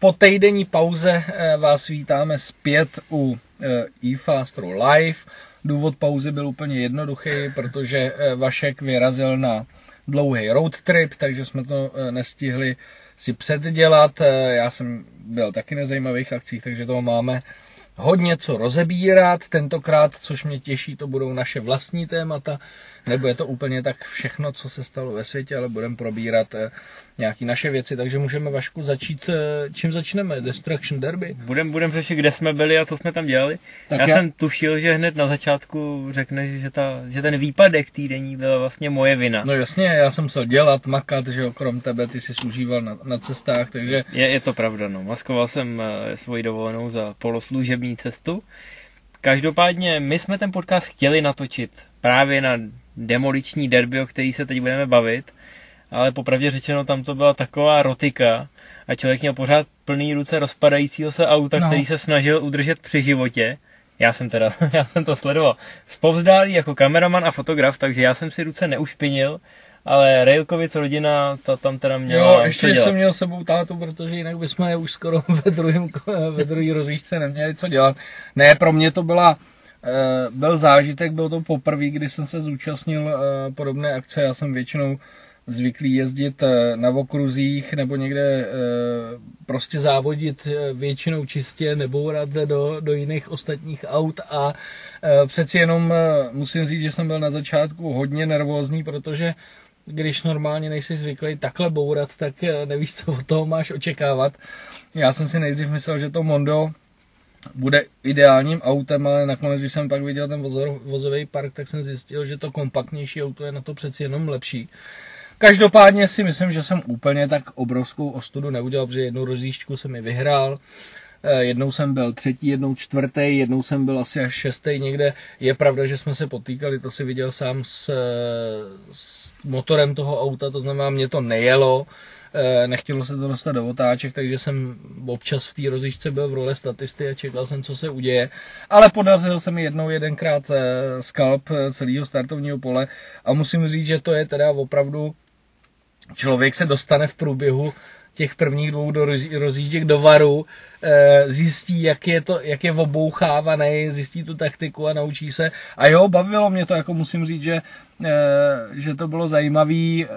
po týdenní pauze eh, vás vítáme zpět u eFastro Live. Důvod pauzy byl úplně jednoduchý, protože Vašek vyrazil na dlouhý road trip, takže jsme to nestihli si předdělat. Já jsem byl taky na zajímavých akcích, takže toho máme hodně co rozebírat. Tentokrát, což mě těší, to budou naše vlastní témata. Nebo je to úplně tak všechno, co se stalo ve světě, ale budeme probírat eh, nějaké naše věci, takže můžeme Vašku začít, eh, čím začneme? Destruction Derby? Budem, budem řešit, kde jsme byli a co jsme tam dělali. Tak já, já, jsem tušil, že hned na začátku řekneš, že, ta, že ten výpadek týdenní byla vlastně moje vina. No jasně, já jsem se dělat, makat, že okrom tebe ty jsi užíval na, na cestách, takže... Je, je to pravda, no. Maskoval jsem eh, svoji dovolenou za poloslužební cestu. Každopádně my jsme ten podcast chtěli natočit právě na demoliční derby, o který se teď budeme bavit, ale popravdě řečeno tam to byla taková rotika a člověk měl pořád plný ruce rozpadajícího se auta, no. který se snažil udržet při životě. Já jsem teda, já jsem to sledoval z povzdálí jako kameraman a fotograf, takže já jsem si ruce neušpinil, ale Railkovic rodina, ta tam teda měla Jo, ještě jsem měl sebou tátu, protože jinak bychom je už skoro ve druhém, ve druhé rozjížďce neměli co dělat. Ne, pro mě to byla Eh, byl zážitek, byl to poprvé, kdy jsem se zúčastnil eh, podobné akce. Já jsem většinou zvyklý jezdit eh, na okruzích nebo někde prostě závodit většinou čistě nebo rád do, do jiných ostatních aut a přeci jenom musím říct, že jsem byl na začátku hodně nervózní, protože když normálně nejsi zvyklý takhle bourat, tak nevíš, co od toho máš očekávat. Já jsem si nejdřív myslel, že to Mondo bude ideálním autem, ale nakonec, když jsem pak viděl ten vozor, vozový park, tak jsem zjistil, že to kompaktnější auto je na to přeci jenom lepší. Každopádně si myslím, že jsem úplně tak obrovskou ostudu neudělal, protože jednu rozjížďku jsem mi vyhrál, eh, jednou jsem byl třetí, jednou čtvrtý, jednou jsem byl asi až šestý někde. Je pravda, že jsme se potýkali, to si viděl sám s, s motorem toho auta, to znamená, mě to nejelo, Eh, nechtělo se to dostat do otáček, takže jsem občas v té rozjížďce byl v roli statisty a čekal jsem, co se uděje. Ale podařil se mi jednou jedenkrát eh, skalp eh, celého startovního pole a musím říct, že to je teda opravdu člověk se dostane v průběhu těch prvních dvou do rozjížděk do varu, eh, zjistí, jak je, to, jak je obouchávaný, zjistí tu taktiku a naučí se. A jo, bavilo mě to, jako musím říct, že, eh, že to bylo zajímavý. Eh,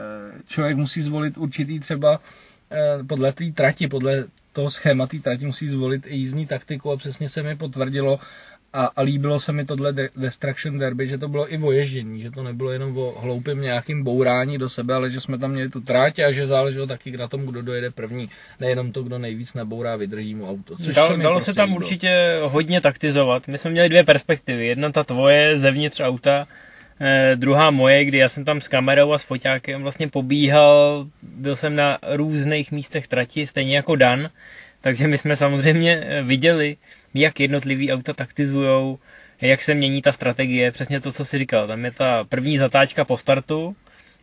člověk musí zvolit určitý třeba podle té trati, podle toho schéma té trati musí zvolit i jízdní taktiku a přesně se mi potvrdilo, a, a líbilo se mi tohle Destruction Derby, že to bylo i o ježdění, že to nebylo jenom o hloupým nějakým bourání do sebe, ale že jsme tam měli tu tráť a že záleželo taky na tom, kdo dojede první. Nejenom to, kdo nejvíc nabourá, vydrží mu auto. Což Dal, se dalo prostě se tam líbilo. určitě hodně taktizovat. My jsme měli dvě perspektivy. Jedna ta tvoje zevnitř auta, eh, druhá moje, kdy já jsem tam s kamerou a s foťákem vlastně pobíhal, byl jsem na různých místech trati, stejně jako Dan, takže my jsme samozřejmě eh, viděli, jak jednotlivý auta taktizujou, jak se mění ta strategie, přesně to, co si říkal. Tam je ta první zatáčka po startu,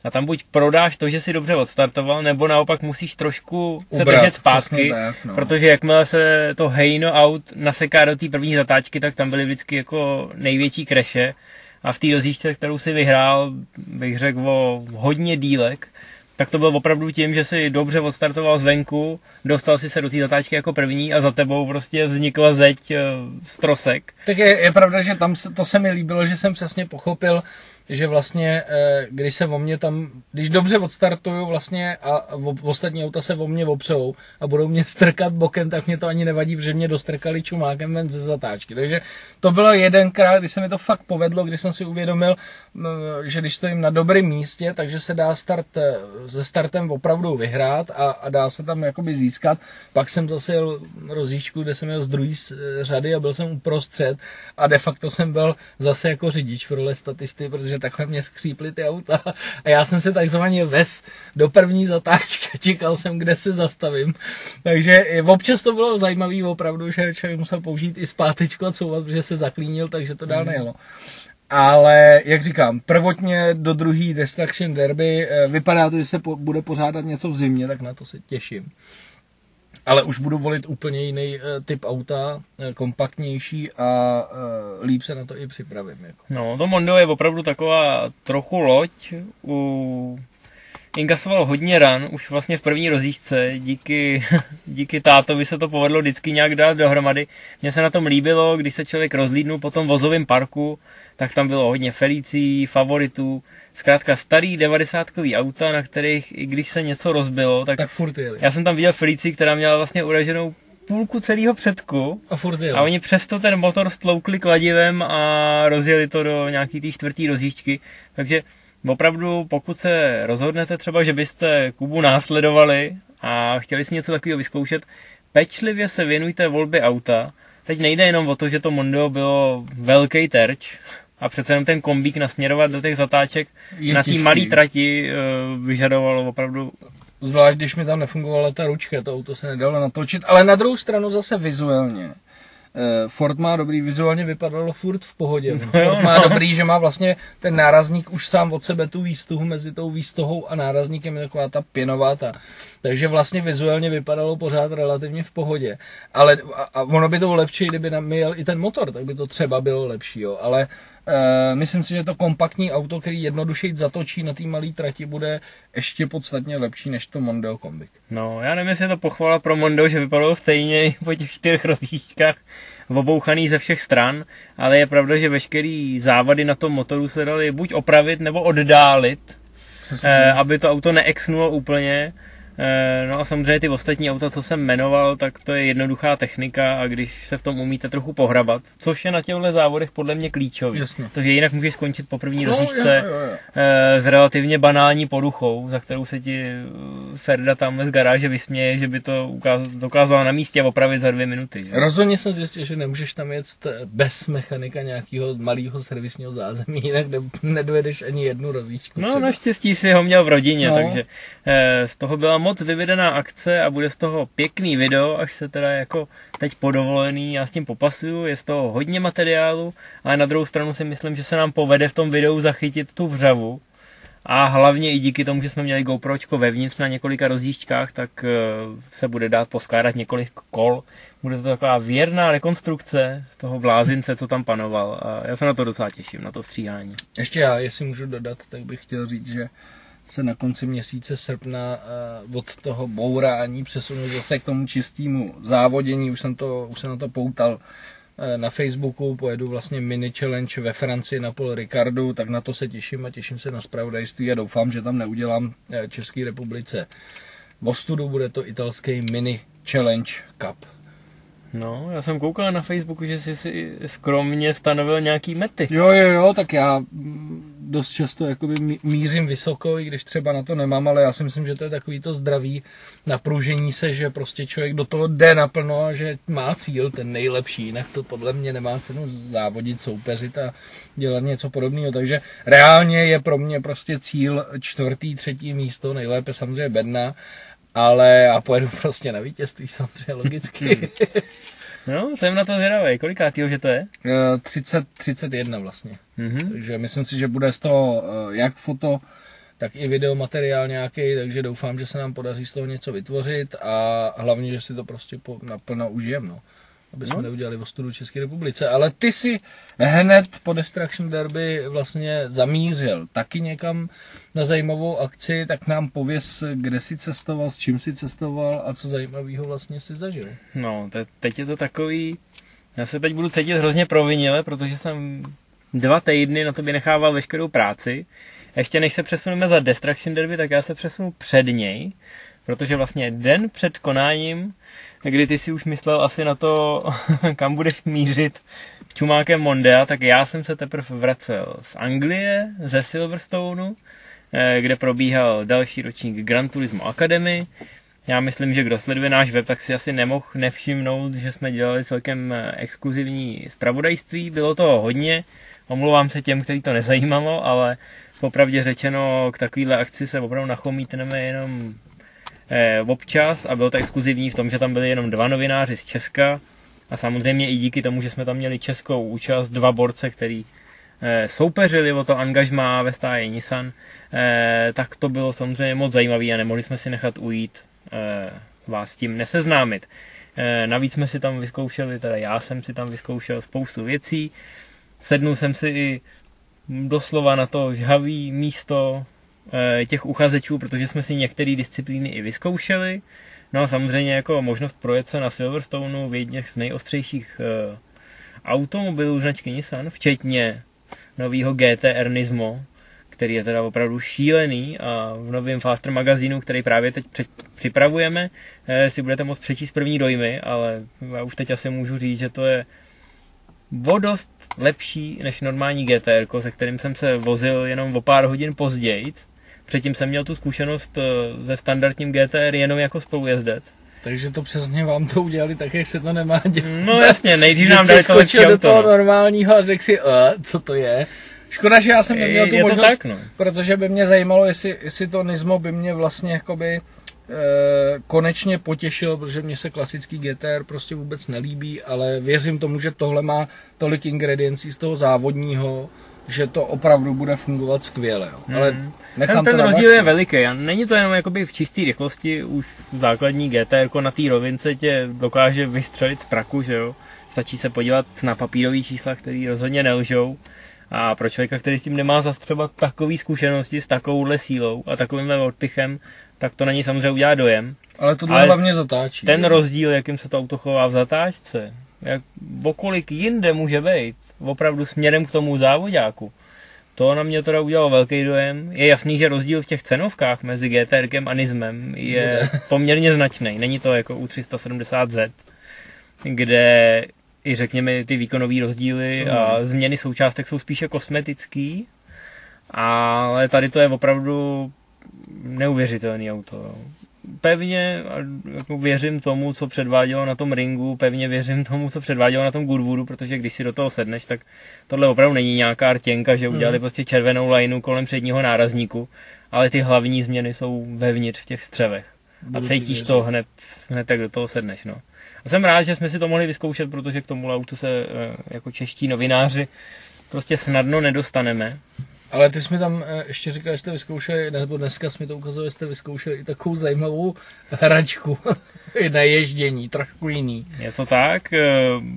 a tam buď prodáš to, že si dobře odstartoval, nebo naopak musíš trošku se Ubrat, držet zpátky, tak, no. protože jakmile se to hejno aut naseká do té první zatáčky, tak tam byly vždycky jako největší kreše a v té rozjížďce, kterou si vyhrál, bych řekl o hodně dílek, tak to bylo opravdu tím, že si dobře odstartoval zvenku, dostal si se do té zatáčky jako první a za tebou prostě vznikla zeď z eh, trosek. Tak je, je pravda, že tam se, to se mi líbilo, že jsem přesně pochopil, že vlastně, eh, když se o mě tam, když dobře odstartuju vlastně a ostatní auta se o mě opřou a budou mě strkat bokem, tak mě to ani nevadí, protože mě dostrkali čumákem ven ze zatáčky. Takže to bylo jedenkrát, kdy se mi to fakt povedlo, když jsem si uvědomil, že když stojím na dobrém místě, takže se dá start eh, se startem opravdu vyhrát a, a dá se tam jakoby získat. Pak jsem zase jel rozjížďku, kde jsem jel z druhé řady a byl jsem uprostřed a de facto jsem byl zase jako řidič v roli statisty, protože takhle mě skříply ty auta a já jsem se takzvaně ves do první zatáčky a čekal jsem, kde se zastavím. Takže občas to bylo zajímavé opravdu, že člověk musel použít i zpátečku a couvat, protože se zaklínil, takže to dál mhm. nejelo. Ale, jak říkám, prvotně do druhý Destruction Derby eh, vypadá to, že se po, bude pořádat něco v zimě, tak na to se těším ale už budu volit úplně jiný uh, typ auta, uh, kompaktnější a uh, líp se na to i připravím. Jako. No, to Mondo je opravdu taková trochu loď u inkasoval hodně ran, už vlastně v první rozjížďce, díky, díky tátovi se to povedlo vždycky nějak dát dohromady. Mně se na tom líbilo, když se člověk rozlídnul po tom vozovém parku, tak tam bylo hodně Felicí, favoritů, zkrátka starý 90 auta, na kterých, i když se něco rozbilo, tak, tak furt jeli. já jsem tam viděl Felicí, která měla vlastně uraženou půlku celého předku a, furt jeli. a oni přesto ten motor stloukli kladivem a rozjeli to do nějaký té čtvrtý rozjížďky, takže opravdu pokud se rozhodnete třeba, že byste Kubu následovali a chtěli si něco takového vyzkoušet, pečlivě se věnujte volbě auta. Teď nejde jenom o to, že to Mondeo bylo velký terč, a přece jenom ten kombík nasměrovat do těch zatáček je na té malé trati uh, vyžadovalo opravdu Zvlášť, když mi tam nefungovala ta ručka, to auto se nedalo natočit, ale na druhou stranu zase vizuálně Eh, Ford má dobrý, vizuálně vypadalo furt v pohodě. No, Ford má dobrý, že má vlastně ten nárazník už sám od sebe tu výstuhu mezi tou výstuhou a nárazníkem je taková ta pěnová ta. Takže vlastně vizuálně vypadalo pořád relativně v pohodě. Ale a, a ono by to bylo lepší, kdyby nám jel i ten motor, tak by to třeba bylo lepší, jo. Ale e, myslím si, že to kompaktní auto, který jednodušeji zatočí na té malé trati, bude ještě podstatně lepší než to Mondeo Kombik. No, já nevím, jestli je to pochvala pro Mondeo, že vypadalo stejně po těch čtyřech rozjížďkách obouchaný ze všech stran, ale je pravda, že veškerý závady na tom motoru se daly buď opravit nebo oddálit, eh, aby to auto neexnulo úplně no a samozřejmě ty ostatní auta, co jsem jmenoval, tak to je jednoduchá technika a když se v tom umíte trochu pohrabat, což je na těchto závodech podle mě klíčový. Jasně. Protože jinak můžeš skončit po první no, rozjížďce eh, s relativně banální poruchou, za kterou se ti eh, Ferda tam z garáže vysměje, že by to dokázala na místě opravit za dvě minuty. Že? Rozhodně jsem zjistil, že nemůžeš tam jet bez mechanika nějakého malého servisního zázemí, jinak nedojedeš ani jednu rozjížďku. No třeba. naštěstí si ho měl v rodině, no. takže z toho byla moc vyvedená akce a bude z toho pěkný video, až se teda jako teď podovolený, já s tím popasuju, je z toho hodně materiálu, ale na druhou stranu si myslím, že se nám povede v tom videu zachytit tu vřavu, a hlavně i díky tomu, že jsme měli GoPročko vevnitř na několika rozjížďkách, tak eh, se bude dát poskládat několik kol. Bude to taková věrná rekonstrukce toho blázince, co tam panoval. A já se na to docela těším, na to stříhání. Ještě já, jestli můžu dodat, tak bych chtěl říct, že se na konci měsíce srpna uh, od toho bourání přesunu zase k tomu čistému závodění. Už jsem, to, už jsem na to poutal uh, na Facebooku, pojedu vlastně mini challenge ve Francii na Pol Ricardu, tak na to se těším a těším se na spravodajství a doufám, že tam neudělám uh, České republice. V ostudu bude to italský mini challenge cup. No, já jsem koukal na Facebooku, že jsi si skromně stanovil nějaký mety. Jo, jo, jo, tak já dost často jakoby mířím vysoko, i když třeba na to nemám, ale já si myslím, že to je takový to zdravý napružení se, že prostě člověk do toho jde naplno a že má cíl ten nejlepší, jinak to podle mě nemá cenu závodit, soupeřit a dělat něco podobného. Takže reálně je pro mě prostě cíl čtvrtý, třetí místo, nejlépe samozřejmě bedna, ale a pojedu prostě na vítězství, samozřejmě logicky. No, jsem na to zvědavý. Kolikátýho, že to je? 30, 31 vlastně. Mm-hmm. Takže myslím si, že bude z toho eh, jak foto, tak i videomateriál nějaký, takže doufám, že se nám podaří z toho něco vytvořit a hlavně, že si to prostě po, naplno užijeme. No aby jsme no. neudělali ostudu České republice. Ale ty si hned po Destruction Derby vlastně zamířil taky někam na zajímavou akci, tak nám pověs, kde jsi cestoval, s čím jsi cestoval a co zajímavého vlastně si zažil. No, te- teď je to takový, já se teď budu cítit hrozně provinile, protože jsem dva týdny na tobě nechával veškerou práci. Ještě než se přesuneme za Destruction Derby, tak já se přesunu před něj, protože vlastně den před konáním kdy ty si už myslel asi na to, kam budeš mířit čumákem Mondea, tak já jsem se teprve vracel z Anglie, ze Silverstoneu, eh, kde probíhal další ročník Gran Turismo Academy. Já myslím, že kdo sleduje náš web, tak si asi nemohl nevšimnout, že jsme dělali celkem eh, exkluzivní zpravodajství. Bylo to hodně, omlouvám se těm, který to nezajímalo, ale popravdě řečeno k takovéhle akci se opravdu nachomítneme jenom eh, občas a bylo to exkluzivní v tom, že tam byli jenom dva novináři z Česka a samozřejmě i díky tomu, že jsme tam měli českou účast, dva borce, který eh, soupeřili o to angažmá ve stáji Nissan, eh, tak to bylo samozřejmě moc zajímavé a nemohli jsme si nechat ujít eh, vás s tím neseznámit. Eh, navíc jsme si tam vyzkoušeli, teda já jsem si tam vyzkoušel spoustu věcí, sednul jsem si i doslova na to žhavý místo těch uchazečů, protože jsme si některé disciplíny i vyzkoušeli. No a samozřejmě jako možnost projet se na Silverstoneu v jedných z nejostřejších uh, automobilů značky Nissan, včetně nového GTR Nismo, který je teda opravdu šílený a v novém Faster magazínu, který právě teď před, připravujeme, eh, si budete moct přečíst první dojmy, ale já už teď asi můžu říct, že to je vodost lepší než normální GTR, se kterým jsem se vozil jenom o pár hodin později. Předtím jsem měl tu zkušenost se eh, standardním GTR jenom jako spolujezdec. Takže to přesně vám to udělali tak, jak se to nemá dělat. No jasně, nejdřív nám dali to lepší do toho no. normálního a řekl si, uh, co to je. Škoda, že já jsem neměl tu je možnost, tak, no. protože by mě zajímalo, jestli, jestli to Nismo by mě vlastně jakoby e, konečně potěšilo, protože mně se klasický GTR prostě vůbec nelíbí, ale věřím tomu, že tohle má tolik ingrediencí z toho závodního, že to opravdu bude fungovat skvěle. Jo. Hmm. Ale nechám ten, ten rozdíl je veliký. A není to jenom jakoby v čisté rychlosti, už základní GTR na té rovince tě dokáže vystřelit z praku, že jo. Stačí se podívat na papírové čísla, které rozhodně nelžou. A pro člověka, který s tím nemá zase třeba takový zkušenosti s takovouhle sílou a takovýmhle odpichem, tak to na něj samozřejmě udělá dojem. Ale to hlavně zatáčí. Ten je. rozdíl, jakým se to auto chová v zatáčce, jak okolik jinde může být, opravdu směrem k tomu závodáku, to na mě teda udělalo velký dojem. Je jasný, že rozdíl v těch cenovkách mezi GTRkem a Nismem je poměrně značný. Není to jako u 370Z, kde i řekněme ty výkonové rozdíly a no. změny součástek jsou spíše kosmetický, ale tady to je opravdu neuvěřitelný auto. Pevně jako věřím tomu, co předvádělo na tom ringu, pevně věřím tomu, co předvádělo na tom Goodwoodu, protože když si do toho sedneš, tak tohle opravdu není nějaká rtěnka, že udělali hmm. prostě červenou lineu kolem předního nárazníku, ale ty hlavní změny jsou vevnitř v těch střevech. A cítíš to hned, hned tak do toho sedneš. No. A jsem rád, že jsme si to mohli vyzkoušet, protože k tomu autu se eh, jako čeští novináři prostě snadno nedostaneme. Ale ty jsi mi tam eh, ještě říkal, že jste vyzkoušeli, nebo dneska jsi mi to ukázal, že jste vyzkoušeli i takovou zajímavou hračku na ježdění, trošku jiný. Je to tak, eh,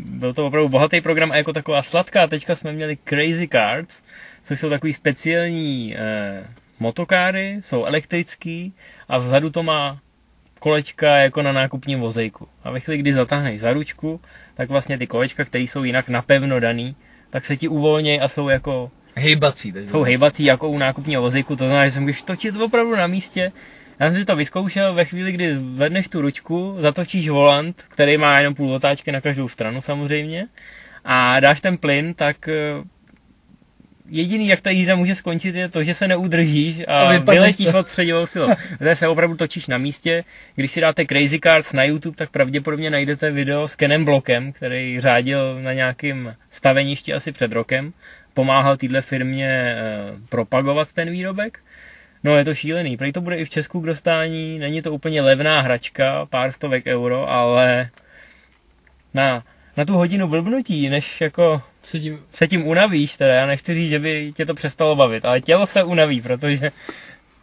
byl to opravdu bohatý program a jako taková sladká. Teďka jsme měli Crazy Cards, což jsou takový speciální eh, motokáry, jsou elektrický a vzadu to má kolečka jako na nákupním vozejku. A ve chvíli, kdy zatáhneš za ručku, tak vlastně ty kolečka, které jsou jinak napevno daný, tak se ti uvolnějí a jsou jako Hejbací. Takže. Jsou hejbací jako u nákupního vozíku, to znamená, že jsem můžeš točit opravdu na místě. Já jsem si to vyzkoušel ve chvíli, kdy vedneš tu ručku, zatočíš volant, který má jenom půl otáčky na každou stranu samozřejmě, a dáš ten plyn, tak eh, jediný, jak ta jízda může skončit, je to, že se neudržíš a vyletíš od středního silu. Zde se opravdu točíš na místě. Když si dáte Crazy Cars na YouTube, tak pravděpodobně najdete video s Kenem Blokem, který řádil na nějakém staveništi asi před rokem. Pomáhal téhle firmě eh, propagovat ten výrobek. No je to šílený, prej to bude i v Česku k dostání, není to úplně levná hračka, pár stovek euro, ale na na tu hodinu blbnutí, než jako se tím, se tím unavíš, teda já nechci říct, že by tě to přestalo bavit, ale tělo se unaví, protože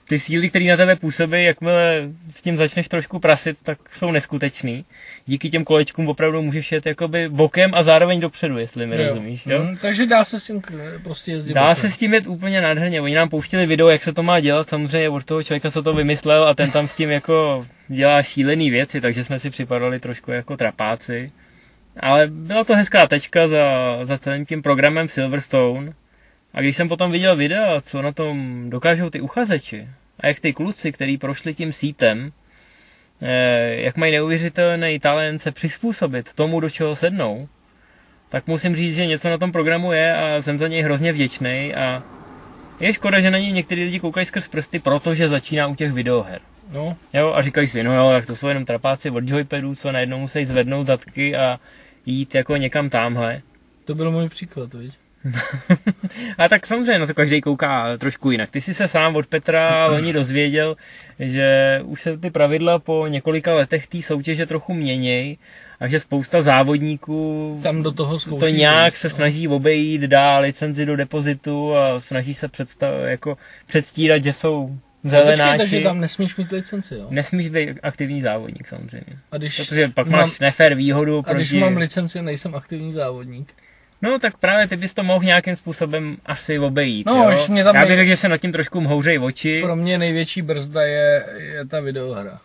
ty síly, které na tebe působí, jakmile s tím začneš trošku prasit, tak jsou neskutečný. Díky těm kolečkům opravdu můžeš jet jakoby bokem a zároveň dopředu, jestli mi jo. rozumíš. Jo? Mm, takže dá se s tím prostě jezdit. Dá bokem. se s tím jet úplně nádherně. Oni nám pouštili video, jak se to má dělat, samozřejmě od toho člověka, co to vymyslel a ten tam s tím jako dělá šílený věci, takže jsme si připadali trošku jako trapáci. Ale byla to hezká tečka za, za celým tím programem Silverstone. A když jsem potom viděl videa, co na tom dokážou ty uchazeči, a jak ty kluci, kteří prošli tím sítem, jak mají neuvěřitelný talent se přizpůsobit tomu, do čeho sednou, tak musím říct, že něco na tom programu je a jsem za něj hrozně vděčný a je škoda, že na něj někteří lidi koukají skrz prsty, protože začíná u těch videoher. No. Jo, a říkají si, no jo, tak to jsou jenom trapáci od joypadů, co najednou musí zvednout zadky a jít jako někam tamhle. To byl můj příklad, viď? a tak samozřejmě na to každý kouká trošku jinak. Ty jsi se sám od Petra loni dozvěděl, že už se ty pravidla po několika letech té soutěže trochu měnějí a že spousta závodníků tam do toho to nějak se no. snaží obejít, dá licenzi do depozitu a snaží se představ, jako předstírat, že jsou zelenáči. takže tam nesmíš mít licenci, jo? Nesmíš být aktivní závodník samozřejmě. A když Protože pak mám, máš nefér výhodu. A proti... když mám licenci, nejsem aktivní závodník. No tak právě ty bys to mohl nějakým způsobem asi obejít. No, jo? už mě tam Já bych nej- řekl, že se nad tím trošku mhouřej oči. Pro mě největší brzda je, je ta videohra.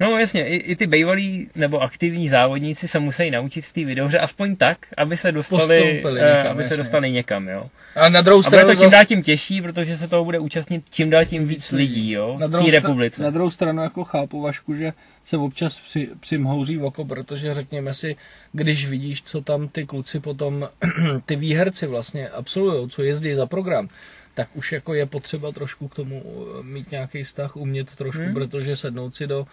No jasně, i, i ty bývalí nebo aktivní závodníci se musí naučit v té videohře aspoň tak, aby se dostali, eh, někam, aby se jasně. dostali někam, jo. A na druhou A bude stranu to čím dál tím těžší, protože se toho bude účastnit čím dál tím víc lidí, jo, Na v druhou, té stra- republice. na druhou stranu jako chápu Vašku, že se občas při, přimhouří v oko, protože řekněme si, když vidíš, co tam ty kluci potom, ty výherci vlastně absolvují, co jezdí za program, tak už jako je potřeba trošku k tomu eh, mít nějaký vztah, umět trošku, hmm. protože sednout si do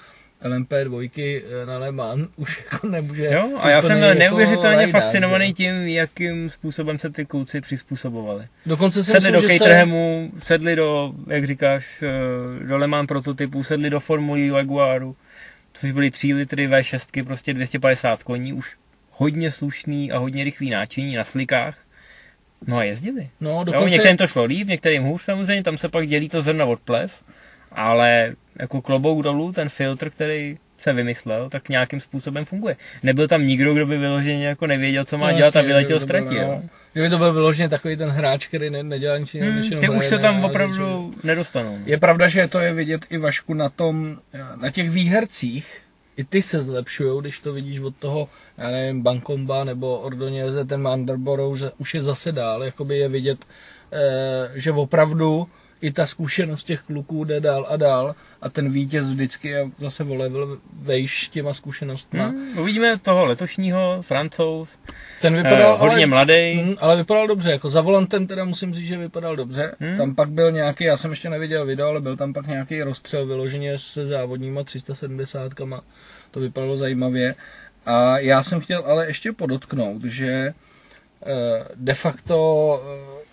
LMP dvojky eh, na Le Mans už jako nemůže. Jo, a já jsem jako neuvěřitelně lajda, fascinovaný že? tím, jakým způsobem se ty kluci přizpůsobovali. Dokonce si Sedli myslím, do že se... Caterhamu, sedli do, jak říkáš, eh, do Le Mans prototypů, sedli do Formuli Jaguaru, což byly 3 litry V6, prostě 250 koní, už hodně slušný a hodně rychlý náčiní na slikách. No a jezdili. No, Jo, dokonce... některým to šlo líp, některým hůř samozřejmě, tam se pak dělí to zrna od plev, ale jako klobouk dolů, ten filtr, který se vymyslel, tak nějakým způsobem funguje. Nebyl tam nikdo, kdo by vyloženě jako nevěděl, co má No, dělat a vyletěl ztratí. jo. no. Kdyby to byl vyloženě takový ten hráč, který ne, nedělá nic jiného, Hmm, ty už se tam opravdu nedostanou. no. Je pravda, že to je vidět i Vašku na tom, na těch výhercích, i ty se zlepšují, když to vidíš od toho, já nevím, Bankomba nebo Ordoněze, ten Manderborough, že už je zase dál, jakoby je vidět, eh, že opravdu i ta zkušenost těch kluků jde dál a dál a ten vítěz vždycky je zase o level vejš těma zkušenostma. Hmm, uvidíme toho letošního, francouz, Ten eh, vypadal hodně ale, mladý. Mm, ale vypadal dobře, jako za volantem teda musím říct, že vypadal dobře. Hmm. Tam pak byl nějaký, já jsem ještě neviděl video, ale byl tam pak nějaký rozstřel vyloženě se závodníma 370 kama. To vypadalo zajímavě. A já jsem chtěl ale ještě podotknout, že eh, de facto eh,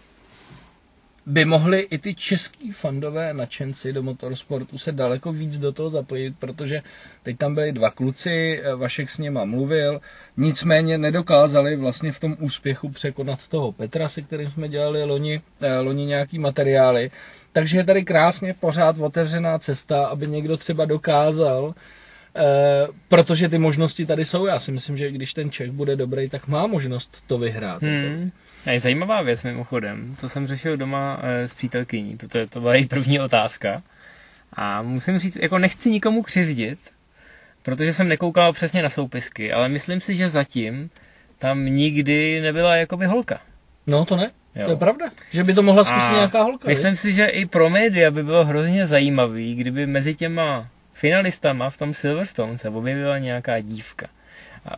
by mohli i ty český fandové nadšenci do motorsportu se daleko víc do toho zapojit, protože teď tam byli dva kluci, eh, Vašek s něma mluvil, nicméně nedokázali vlastně v tom úspěchu překonat toho Petra, se kterým jsme dělali loni, eh, loni nějaký materiály. Takže je tady krásně pořád otevřená cesta, aby někdo třeba dokázal protože ty možnosti tady jsou. Já si myslím, že když ten Čech bude dobrý, tak má možnost to vyhrát. Hmm. A je zajímavá věc mimochodem, to jsem řešil doma e, s přítelkyní, protože to byla její první otázka. A musím říct, jako nechci nikomu křivdit, protože jsem nekoukal přesně na soupisky, ale myslím si, že zatím tam nikdy nebyla jakoby holka. No to ne, Jo. to je pravda. Že by to mohla zkusit A nějaká holka. Myslím si, že i pro média by bylo hrozně zajímavý, kdyby mezi těma finalistama v tom Silverstone se objevila nějaká dívka. A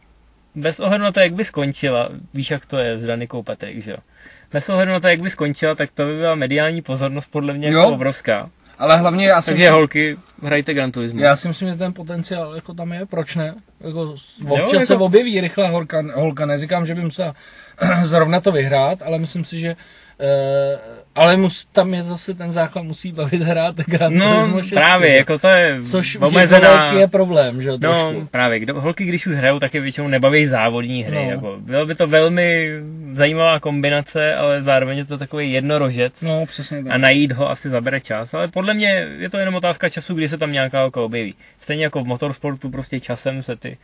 bez ohledu na to, jak by skončila, víš, jak to je s Danikou Patrik, že jo? Bez ohledu na to, jak by skončila, tak to by byla mediální pozornost podle mě jako Jo. obrovská. Ale hlavně já si, Takže myslím, holky, hrajte Gran Turismo. já si myslím, že ten potenciál jako tam je, proč ne? Jako, Jo, občas jako- se objeví rychlá holka, holka, neříkám, že by musela zrovna to vyhrát, ale myslím si, že ale mus, tam je zase ten základ, musí bavit hrát Gran No, Turismo 6. právě, jako to je Což omezená... je problém, že jo, No, trošku. právě, kdo, holky, když už hrajou, tak je většinou nebaví závodní hry. No. Jako, bylo by to velmi zajímavá kombinace, ale zároveň je to takový jednorožec. No, přesně tak. A najít ho asi zabere čas, ale podle mě je to jenom otázka času, kdy se tam nějaká holka objeví. Stejně jako v motorsportu, prostě časem se ty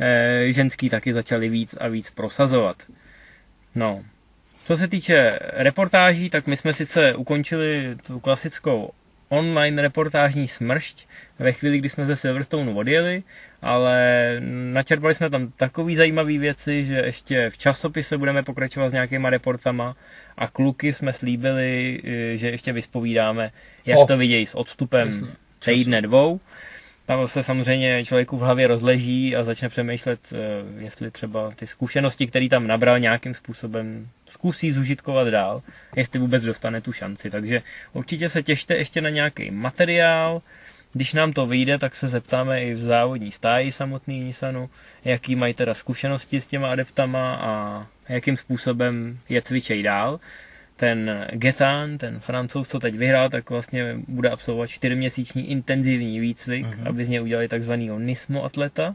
e, ženský taky začaly víc a víc prosazovat. No. Co se týče reportáží, tak my jsme sice ukončili tu klasickou online reportážní smršť ve chvíli, kdy jsme ze Silverstone odjeli, ale načerpali jsme tam takové zajímavé věci, že ještě v časopise budeme pokračovat s nějakýma reportama a kluky jsme slíbili, že ještě vyspovídáme, jak O. to vidějí s odstupem Jasně. týdne dvou. Tam se samozřejmě člověku v hlavě rozleží a začne přemýšlet, eh, jestli třeba ty zkušenosti, které tam nabral nějakým způsobem, zkusí zužitkovat dál, jestli vůbec dostane tu šanci. Takže určitě se těšte ještě na nějaký materiál. Když nám to vyjde, tak se zeptáme i v závodní stáji samotný Nissanu, jaký mají teda zkušenosti s těma adeptama a jakým způsobem je cvičej dál ten Getan, ten francouz, co teď vyhrál, tak vlastně bude absolvovat čtyřměsíční intenzivní výcvik, uh-huh. aby z něj udělali takzvaného Nismo atleta.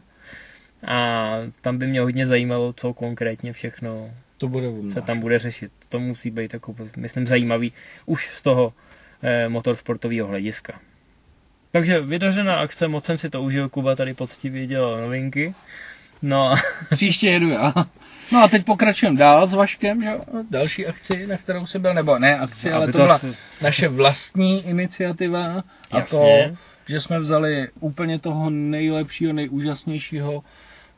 A tam by mě hodně zajímalo, co konkrétně všechno To bude se tam bude řešit. To musí být jako, myslím, zajímavý už z toho eh, motorsportového hlediska. Takže vydařená akce, moc jsem si to užil, Kuba tady poctivě dělal novinky. No. Příště jedu já. No a teď pokračujeme dál s Vaškem, že Další akci, na kterou si byl, nebo ne akci, no, ale to, byla naše vlastní iniciativa. A Jasně. to, že jsme vzali úplně toho nejlepšího, nejúžasnějšího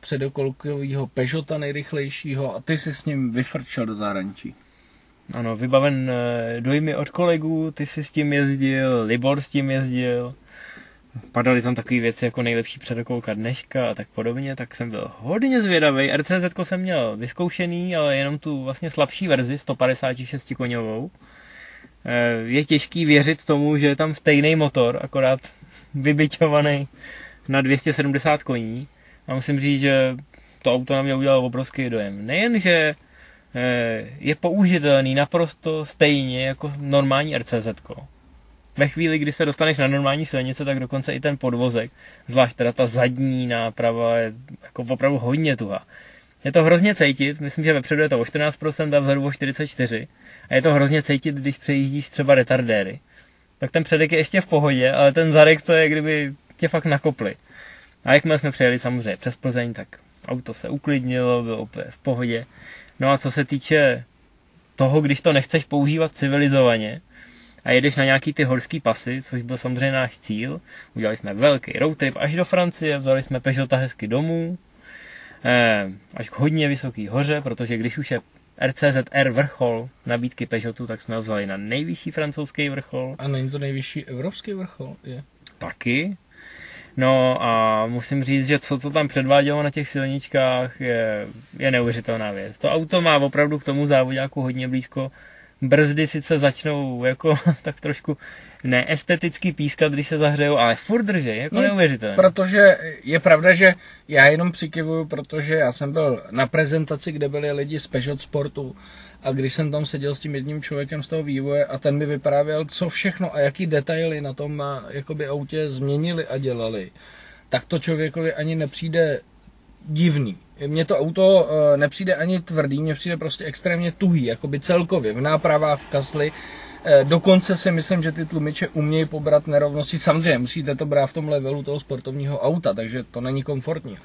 předokolkového Peugeota nejrychlejšího a ty si s ním vyfrčel do zahraničí. Ano, vybaven eh, dojmy od kolegů, ty si s tím jezdil, Libor s tím jezdil, padaly tam takové věci jako nejlepší předokolka dneška a tak podobně, tak jsem byl hodně zvědavý. RCZ jsem měl vyzkoušený, ale jenom tu vlastně slabší verzi, 156 koňovou. Eh, je těžký věřit tomu, že je tam stejný motor, akorát vybičovaný na 270 koní. A musím říct, že to auto na mě udělalo obrovský dojem. Nejen, že eh, je použitelný naprosto stejně jako normální RCZ. Ve chvíli, kdy se dostaneš na normální silnice, tak dokonce i ten podvozek, zvlášť teda ta zadní náprava, je jako opravdu hodně tuhá. Je to hrozně cítit, myslím, že vepředu je to o 14% a vzadu o 44%. A je to hrozně cítit, když přejíždíš třeba retardéry. Tak ten předek je ještě v pohodě, ale ten zadek to je, kdyby tě fakt nakopli. A jakmile jsme přejeli samozřejmě přes Plzeň, tak auto se uklidnilo, bylo úplně v pohodě. No a co se týče toho, když to nechceš používat civilizovaně a jedeš na nějaký ty horský pasy, což byl samozřejmě náš cíl, udělali jsme velký road trip až do Francie, vzali jsme Peugeota hezky domů, eh, až k hodně vysoký hoře, protože když už je RCZR vrchol nabídky Peugeotu, tak jsme ho vzali na nejvyšší francouzský vrchol. A není to nejvyšší evropský vrchol? Je. Taky, No a musím říct, že co to tam předvádělo na těch silničkách je, je neuvěřitelná věc. To auto má opravdu k tomu závodňáku hodně blízko. Brzdy sice začnou jako tak trošku neesteticky pískat, když se zahřejou, ale furt drží, jako no, neuvěřitelné. Protože je pravda, že já jenom přikivuju, protože já jsem byl na prezentaci, kde byli lidi z Peugeot Sportu a když jsem tam seděl s tím jedním člověkem z toho vývoje a ten mi vyprávěl, co všechno a jaký detaily na tom jakoby autě změnili a dělali, tak to člověkovi ani nepřijde divný. Mně to auto eh, nepřijde ani tvrdý, mně přijde prostě extrémně tuhý, jakoby celkově, v nápravách, v kasli. Eh, dokonce si myslím, že ty tlumiče umějí pobrat nerovnosti. Samozřejmě musíte to brát v tom levelu toho sportovního auta, takže to není komfortní.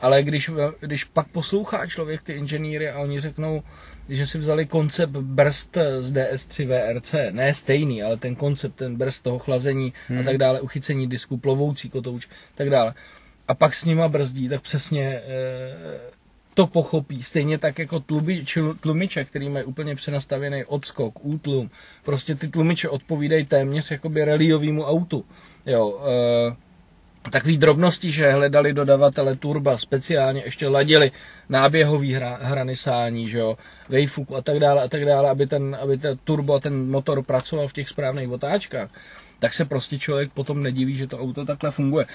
Ale když, když pak poslouchá člověk ty inženýry a oni řeknou, že si vzali koncept brzd z DS3 VRC, ne stejný, ale ten koncept, ten brzd toho chlazení hmm. a tak dále, uchycení disku, plovoucí kotouč, tak dále. A pak s nima brzdí, tak přesně e, to pochopí. Stejně tak jako tlumič, tlumiče, který mají úplně přenastavený odskok, útlum. Prostě ty tlumiče odpovídají téměř jakoby reliovému autu. Jo, e, takový drobnosti, že hledali dodavatele turba, speciálně ještě ladili náběhový hra, hranisání, že jo, vejfuku a tak dále a tak dále, aby ten, aby ten turbo a ten motor pracoval v těch správných otáčkách, tak se prostě člověk potom nediví, že to auto takhle funguje.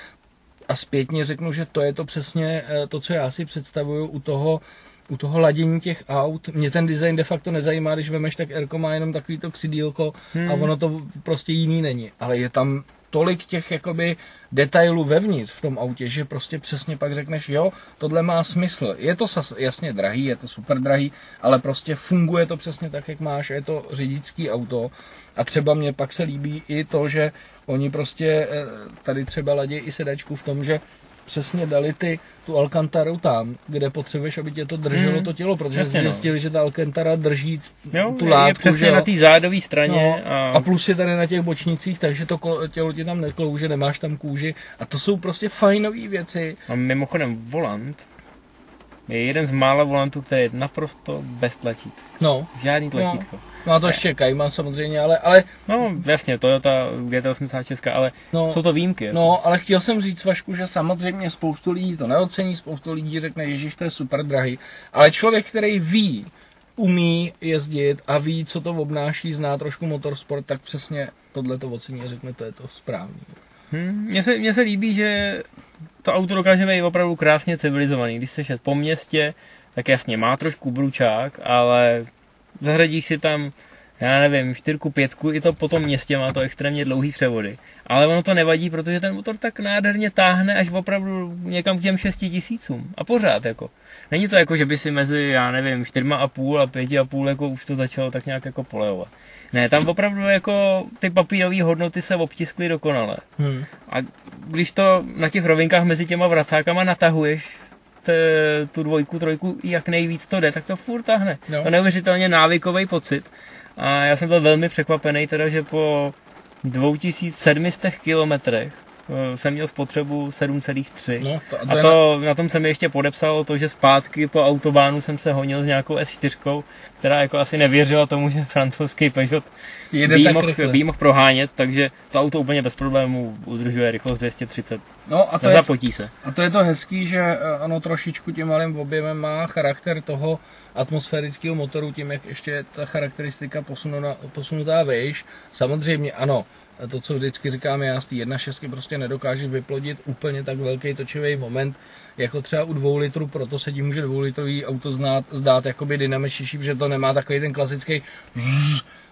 A zpětně řeknu, že to je to přesně eh, to, co já si představuju u toho, u toho ladění těch aut. Mě ten design de facto nezajímá, když vemeš, tak Erko má jenom takový to přidílko hmm. a ono to prostě jiný není. Ale je tam tolik těch jakoby detailů vevnitř v tom autě, že prostě přesně pak řekneš, jo, tohle má smysl. Je to jasně drahý, je to super drahý, ale prostě funguje to přesně tak, jak máš, je to řidičský auto. A třeba mě pak se líbí i to, že oni prostě eh, tady třeba ladí i sedačku v tom, že přesně dali ty, tu Alcantaru tam, kde potřebuješ, aby tě to drželo hmm. to tělo, protože přesně, zjistili, no. že ta Alcantara drží jo, tu látku. Je přesně že na té zádové straně. No, a... a plus je tady na těch bočnicích, takže to tělo ti tam neklouže, nemáš tam kůži. A to jsou prostě fajnové věci. A mimochodem volant je jeden z mála volantů, který je naprosto bez tlačítka. No. Žádný tlačítko. No. No a to ještě Cayman samozřejmě, ale, ale... No jasně, Toyota GT80 Česká, ale no, jsou to výjimky. No, ale chtěl jsem říct Vašku, že samozřejmě spoustu lidí to neocení, spoustu lidí řekne, Ježíš, to je super drahý, ale člověk, který ví, umí jezdit a ví, co to obnáší, zná trošku motorsport, tak přesně tohle to ocení a řekne, to je to správný. Hmm, mně, se, mně se líbí, že to auto dokáže být opravdu krásně civilizovaný. Když šet po městě, tak jasně má trošku bručák, ale zahradíš si tam, já nevím, čtyřku, pětku, i to po tom městě má to extrémně dlouhý převody. Ale ono to nevadí, protože ten motor tak nádherně táhne až opravdu někam k těm 6 tisícům. A pořád jako. Není to jako, že by si mezi, já nevím, čtyřma a půl a pěti a půl jako už to začalo tak nějak jako polejovat. Ne, tam opravdu jako ty papírové hodnoty se obtiskly dokonale. Hmm. A když to na těch rovinkách mezi těma vracákama natahuješ, tu dvojku, trojku, jak nejvíc to jde, tak to furt tahne. No. To neuvěřitelně návykový pocit. A já jsem byl velmi překvapený, teda, že po 2700 kilometrech eh, jsem měl spotřebu 7,3. No, to, A to, na tom se mi ještě podepsalo to, že zpátky po autobánu jsem se honil s nějakou S4, která jako asi nevěřila tomu, že francouzský Peugeot Jede jí tak mohl prohánět, takže to auto úplně bez problémů udržuje rychlost 230. No a to, je, Nezapotí se. a to je to hezký, že eh, ono trošičku tím malým objemem má charakter toho atmosférického motoru, tím jak ještě je ta charakteristika posunutá, posunutá vejš. Samozřejmě ano, to, co vždycky říkáme, já z té 1.6 prostě nedokážu vyplodit úplně tak velký točivý moment, jako třeba u 2 litrů, proto se tím může 2 litrový auto znát, zdát jakoby dynamičtější, protože to nemá takový ten klasický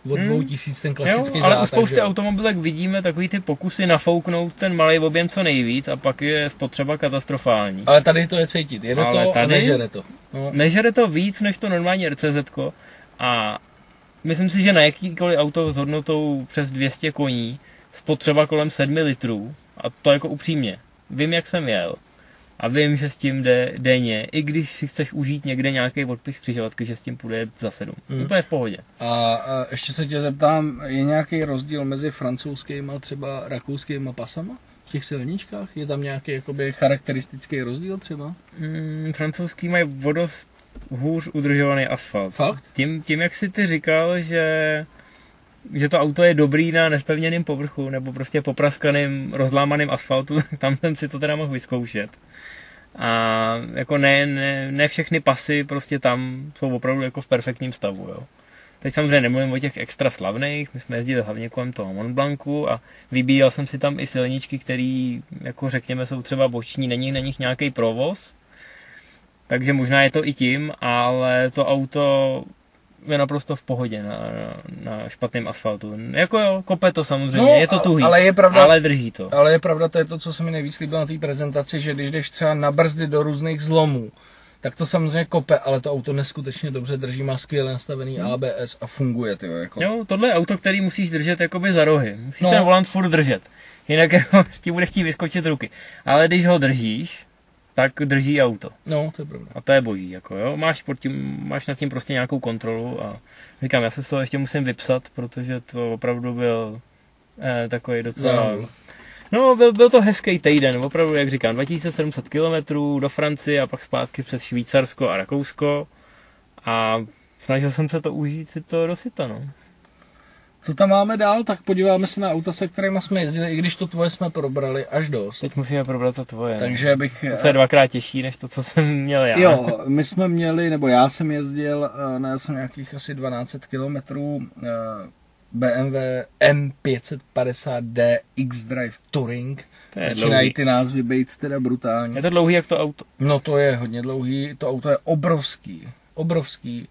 od Hmm. 2000 ten klasický Jo, ale u spousty že jo. automobilek vidíme takový ty pokusy nafouknout ten malý objem co nejvíc a pak je spotřeba katastrofální. Ale tady to je cítit, jede Ale to a tady- nežere to. No. Nežere to víc než to normální RCZ a myslím si, že na jakýkoliv auto s hodnotou přes 200 koní spotřeba kolem 7 litrů a to jako upřímně. Vím, jak jsem jel a vím, že s tím jde denně, i když si chceš užít někde nějaký odpis křižovatky, že s tím půjde za 7. Hmm. Úplně v pohodě. A, a ještě se tě zeptám, je nějaký rozdíl mezi francouzskými a třeba rakouskými pasama v těch silničkách? Je tam nějaký jakoby charakteristický rozdíl třeba? Mm, francouzský mají vodost hůř udržovaný asfalt. Fakt? Tím, tím, jak jsi ty říkal, že, že to auto je dobrý na nespevněném povrchu nebo prostě popraskaným, rozlámaným asfaltu, tak tam jsem si to teda mohl vyzkoušet. A jako ne, ne, ne všechny pasy prostě tam jsou opravdu jako v perfektním stavu, jo. Teď samozřejmě nemluvím o těch extra slavných, my jsme jezdili hlavně kolem toho Mont Blancu a vybíjel jsem si tam i silničky, které, jako řekněme, jsou třeba boční, není na nich nějaký provoz, takže možná je to i tím, ale to auto je naprosto v pohodě na, na, špatném asfaltu. Jako jo, kope to samozřejmě, No, je to tuhý, ale je pravda- ale drží to. Ale je pravda, to je to, co se mi nejvíc líbilo na té prezentaci, že když jdeš třeba na brzdy do různých zlomů, tak to samozřejmě kope, ale to auto neskutečně dobře drží, má skvěle nastavený ABS a funguje, ty jako. Jo, tohle je auto, který musíš držet jakoby za rohy. Musíš no. ten volant furt držet. Jinak jako ti bude chtít vyskočit ruky. Ale když ho držíš, tak drží auto. No, to je pravda. A to je boží, jako jo. Máš, pod tím, máš nad tím prostě nějakou kontrolu a říkám, já se z toho ještě musím vypsat, protože to opravdu byl eh, takový docela... Záhul. No, byl, byl to hezký týden, opravdu, jak říkám, 2700 km do Francie a pak zpátky přes Švýcarsko a Rakousko a snažil jsem se to užít si to do syta, no. Co tam máme dál, tak podíváme se na auta, se kterými jsme jezdili, i když to tvoje jsme probrali až dost. Teď musíme probrat to tvoje. no. Takže bych... To je dvakrát těžší, než to, co jsem měl já. Jo, my jsme měli, nebo já jsem jezdil, eh, najel jsem nějakých asi 12 kilometrů eh, BMW M550D X-Drive Touring. To je Začínají ty názvy být teda brutální. Je to dlouhý jak to auto. No to je hodně dlouhý, to auto je obrovský, obrovský.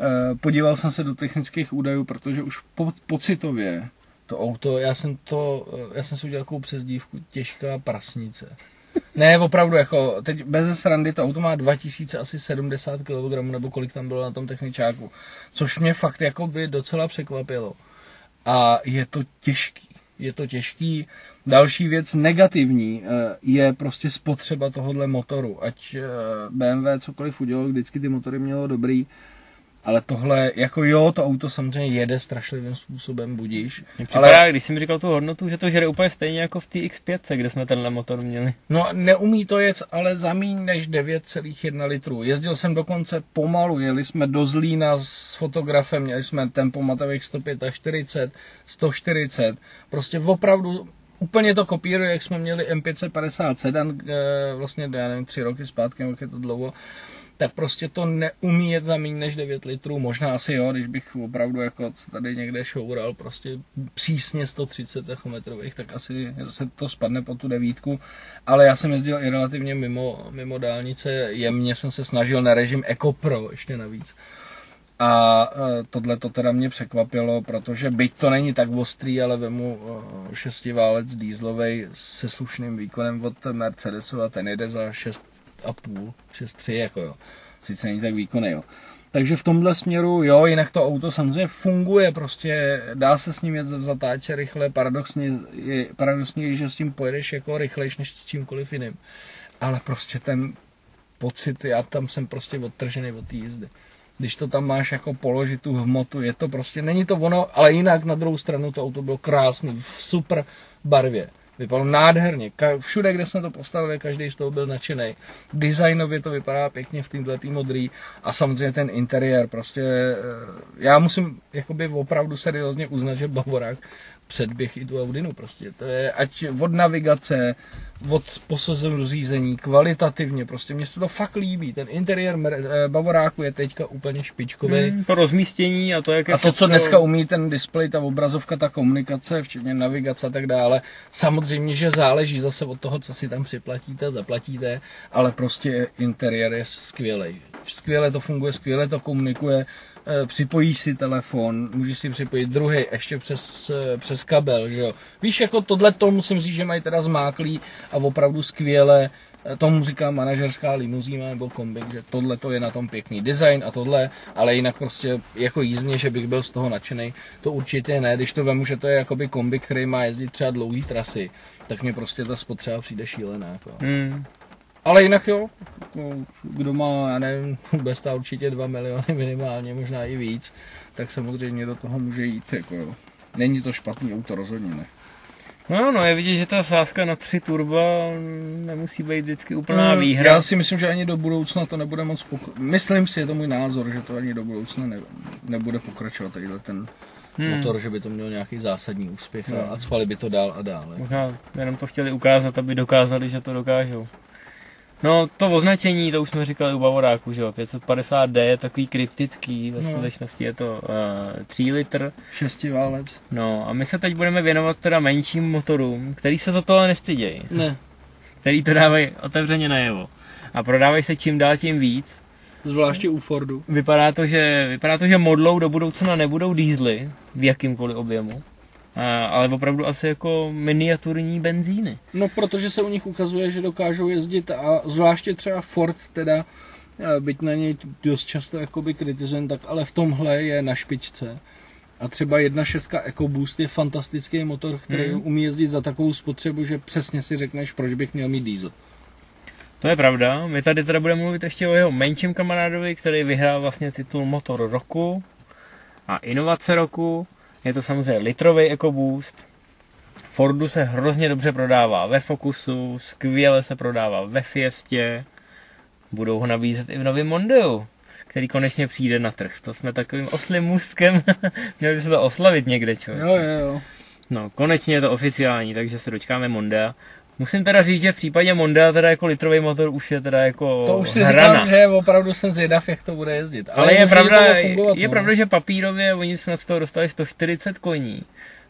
Eh, Podíval jsem se do technických údajů, protože už po, pocitově to auto, já jsem to, eh, já jsem si udělal takovou přezdívku těžká prasnice. Ne, opravdu, jako, teď bez srandy to auto má 2070 kg, nebo kolik tam bylo na tom techničáku, což mě fakt jako by docela překvapilo. A je to těžký, je to těžký. Další věc negativní eh, je prostě spotřeba tohohle motoru. Ať BMW cokoliv udělalo, vždycky ty motory mělo dobrý, ale tohle, jako jo, to auto samozřejmě jede strašlivým způsobem, budíš. Připadá, Ale když jsem říkal tu hodnotu, že to žere úplně stejně jako v té X5, kde jsme tenhle motor měli. No, neumí to jet, ale za míň než 9,1 litrů. Jezdil jsem dokonce pomalu, jeli jsme do Zlína s fotografem, měli jsme tempomatových 145, 140. Prostě opravdu úplně to kopíruje, jak jsme měli M550 sedan, eh, vlastně, já nevím, tři roky zpátky, jak je to dlouho, tak prostě to neumí jet za méně než 9 litrů, možná asi jo, když bych opravdu jako tady někde šoural prostě přísně 130 tachometrových, tak asi se to spadne po tu devítku, ale já jsem jezdil i relativně mimo, mimo dálnice, jemně jsem se snažil na režim Eco Pro ještě navíc. A e, tohle to teda mě překvapilo, protože byť to není tak ostrý, ale vemu e, šestiválec dýzlovej se slušným výkonem od Mercedesu a ten jede za 6,5, 6,3 jako jo. Sice není tak výkonný, jo. Takže v tomhle směru, jo, jinak to auto samozřejmě funguje, prostě dá se s ním jet v zatáče rychle, paradoxně je, paradoxně že s tím pojedeš jako rychlejš než s čímkoliv jiným. Ale prostě ten pocity, já tam jsem prostě odtržený od té jízdy. Když to tam máš jako položit tu hmotu, je to prostě, není to ono, ale jinak na druhou stranu to auto bylo krásný, v super barvě. Vypadalo nádherně. Ka- všude, kde jsme to postavili, každý z toho byl nadšený. Designově to vypadá pěkně v této tý modrý a samozřejmě ten interiér. Prostě eh, já musím jakoby opravdu seriózně uznat, že Bavorák předběh i tu Audinu prostě. To je ať od navigace, od posazení řízení, kvalitativně, prostě mně se to fakt líbí. Ten interiér eh, Bavoráku je teďka úplně špičkový. Hmm, to rozmístění a to, jak je A to, co dneska umí ten displej, ta obrazovka, ta komunikace, včetně navigace a tak dále, samozřejmě, že záleží zase od toho, co si tam připlatíte, zaplatíte, ale prostě interiér je skvělý. Skvěle to funguje, skvěle to komunikuje, připojíš si telefon, můžeš si připojit druhý ještě přes, eh, přes kabel, že jo. Víš, jako tohle to musím říct, že mají teda zmáklý a opravdu skvěle, eh, tomu říká manažerská limuzína nebo kombik, že tohle to je na tom pěkný design a tohle, ale jinak prostě jako jízdně, že bych byl z toho nadšený, to určitě ne, když to vemu, že to je jakoby kombik, který má jezdit třeba dlouhý trasy, tak mě prostě ta spotřeba přijde šílená. Jako. Hmm. Ale jinak jo, kdo má, já nevím, bez ta určitě 2 miliony minimálně, možná i víc, tak samozřejmě do toho může jít. Jako jo. Není to špatný auto, rozhodně ne. No, no, je vidět, že ta sázka na tři turba nemusí být vždycky úplná no, výhra. Já si myslím, že ani do budoucna to nebude moc pokračovat. Myslím si, je to můj názor, že to ani do budoucna ne, nebude pokračovat tadyhle ten hmm. motor, že by to měl nějaký zásadní úspěch no. a cvali by to dál a dál. Možná jenom to chtěli ukázat, aby dokázali, že to dokážou. No to označení, to už jsme říkali u Bavoráku, že jo, 550D je takový kryptický, ve no. skutečnosti je to uh, 3 litr. Šestiválec. No a my se teď budeme věnovat teda menším motorům, který se za tohle nestydějí. Ne. Který to dávají otevřeně najevo. A prodávají se čím dál tím víc. Zvláště u Fordu. Vypadá to, že, vypadá to, že modlou do budoucna nebudou dýzly v jakýmkoliv objemu ale opravdu asi jako miniaturní benzíny. No, protože se u nich ukazuje, že dokážou jezdit a zvláště třeba Ford teda, byť na něj dost často jakoby kritizujem, tak ale v tomhle je na špičce. A třeba 1.6 EcoBoost je fantastický motor, který hmm. umí jezdit za takovou spotřebu, že přesně si řekneš, proč bych měl mít diesel. To je pravda. My tady teda budeme mluvit ještě o jeho menším kamarádovi, který vyhrál vlastně titul Motor roku a inovace roku. Je to samozřejmě litrový EcoBoost. Fordu se hrozně dobře prodává ve Focusu, skvěle se prodává ve Fiestě. Budou ho nabízet i v novém Mondeu, který konečně přijde na trh. To jsme takovým oslým můstkem. Měli by se to oslavit někde, čo? Jo, jo, jo. No, konečně je to oficiální, takže se dočkáme Mondea. Musím teda říct, že v případě Monda teda jako litrový motor už je teda jako To už si hrana. říkal, že opravdu jsem zvědav, jak to bude jezdit. Ale, Ale je, pravda, je no. pravda, že papírově oni snad z toho dostali 140 koní.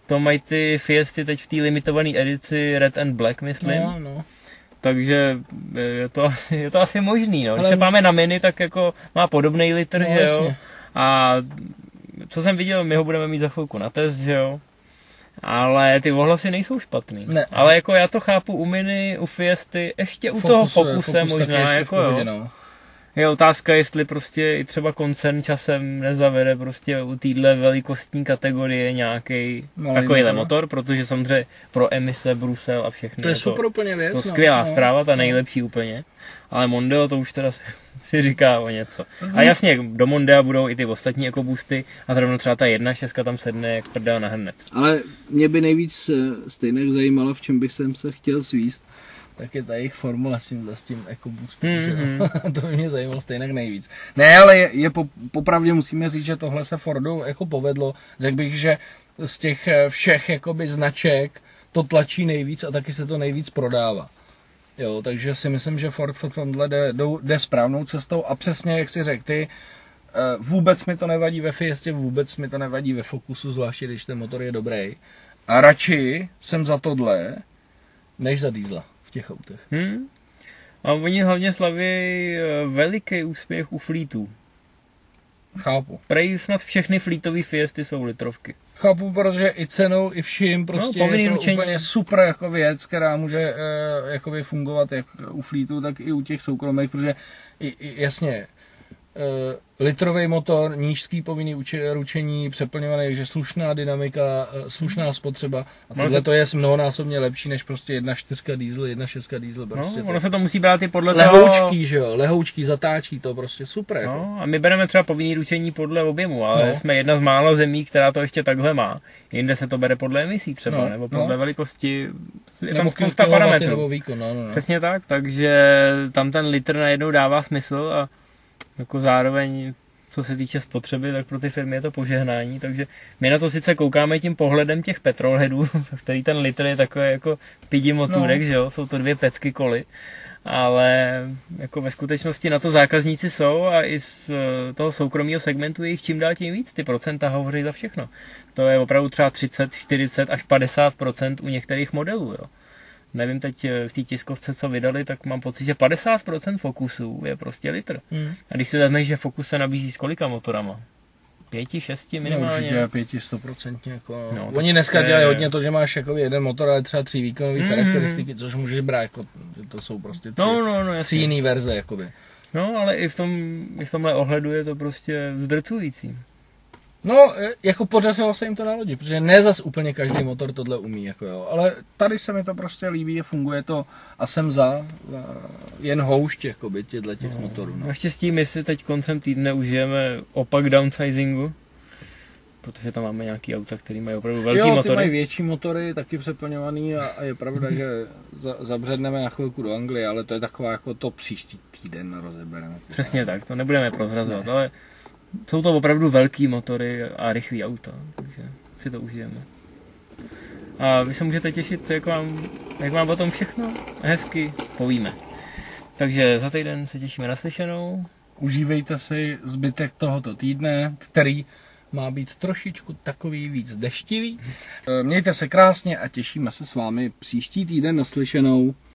To mají ty Fiesty teď v té limitované edici Red and Black, myslím. No, no. Takže je to asi, je to asi možný, no. Když se máme na Mini, tak jako má podobný litr, no, že jo. Jasně. A co jsem viděl, my ho budeme mít za chvilku na test, že jo. Ale ty ohlasy nejsou špatný. Ne. Ale jako já to chápu u Mini, u Fiesty, ještě u toho Focuse možná, jako jo. No. Je otázka, jestli prostě i třeba koncern časem nezavede prostě u téhle velikostní kategorie nějaký takovýhle no. motor, protože samozřejmě pro emise Brusel a všechno. To je, je super to, úplně věc. To no, skvělá no, zpráva, ta no. nejlepší úplně. Ale Mondeo to už teda si říká o něco. Uh-huh. A jasně, do Mondea budou i ty ostatní ekoboosty a zrovna třeba ta jedna šestka tam sedne jak prdel na hrnec. Ale mě by nejvíc eh, stejně zajímalo, v čem bych jsem se chtěl svíst, tak je ta jejich formula s tím, s tím EcoBoostem, mm-hmm. to by mě zajímalo stejně nejvíc. Ne, ale je, je po, popravdě musíme říct, že tohle se Fordu jako povedlo. Řekl bych, že z těch eh, všech jakoby značek to tlačí nejvíc a taky se to nejvíc prodává. Jo, takže si myslím, že Ford v tomhle jde, jde správnou cestou a přesně jak si řekl ty, eh, vůbec mi to nevadí ve Fiestě, vůbec mi to nevadí ve Focusu, zvláště když ten motor je dobrý. A radši jsem za tohle, než za diesla v těch autech. Hmm. A oni hlavně slaví eh, veliký úspěch u flítů. Chápu. Prej snad všechny flítové Fiesty jsou litrovky. Chápu, protože i cenou, i vším no, prostě no, je to učení. úplně super jako věc, která může uh, jakoby fungovat jak u flítu, tak i u těch soukromých, protože i, i, jasně, litrový motor, nížský povinný ručení, přeplňovaný, takže slušná dynamika, slušná spotřeba. A tohle to je mnohonásobně lepší než prostě jedna čtyřka diesel, jedna šestka diesel. No, Prostě no, ono se to musí brát i podle lehoučký, toho... že jo, lehoučký, zatáčí to prostě super. Jako. No, a my bereme třeba povinný ručení podle objemu, ale no. jsme jedna z mála zemí, která to ještě takhle má. Jinde se to bere podle emisí třeba, no, nebo podle no. velikosti. Je tam spousta parametrů. Výkon, no, no, no. Přesně tak, takže tam ten litr najednou dává smysl a jako zároveň co se týče spotřeby, tak pro ty firmy je to požehnání, takže my na to sice koukáme tím pohledem těch petrolheadů, který ten litr je takový jako pidi motůrek, no. že jo, jsou to dvě petky koly, ale jako ve skutečnosti na to zákazníci jsou a i z eh, toho soukromého segmentu je jich čím dál tím víc, ty procenta hovoří za všechno. To je opravdu třeba 30, 40 až 50% u některých modelů, jo nevím teď eh, v té tiskovce, co vydali, tak mám pocit, že 50% fokusů je prostě litr. Hmm. A když si vezmeš, že fokus se nabízí s kolika motorama? Pěti, šesti minimálně? No, určitě pěti, stoprocentně. Jako, no, Oni dneska je... dělají hodně to, že máš jako jeden motor, ale třeba tři výkonové mm-hmm. charakteristiky, což můžeš brát, jako, že to jsou prostě tři, no, no, no, tři jiný verze. Jakoby. No, ale i v, tom, i v tomhle ohledu je to prostě zdrcující. No, e, jako podařilo se jim to na lodi, protože ne zas úplně každý motor tohle umí, jako jo. Ale tady se mi to prostě líbí, funguje to a jsem za, jen houšť, jakoby, těchto těch no, motorů. No. Naštěstí my si teď koncem týdne užijeme opak downsizingu, protože tam máme nějaký auta, které mají opravdu velký jo, ty motory. mají větší motory, taky přeplňovaný a, a je pravda, že za, zabředneme na chvilku do Anglie, ale to je taková jako to příští týden rozebereme. Přesně tak, to nebudeme prozrazovat, ne. ale jsou to opravdu velký motory a rychlý auta, takže si to užijeme. A vy se můžete těšit, jak vám, jak vám o tom všechno hezky povíme. Takže za týden se těšíme na slyšenou. Užívejte si zbytek tohoto týdne, který má být trošičku takový víc deštivý. Mějte se krásně a těšíme se s vámi příští týden naslyšenou.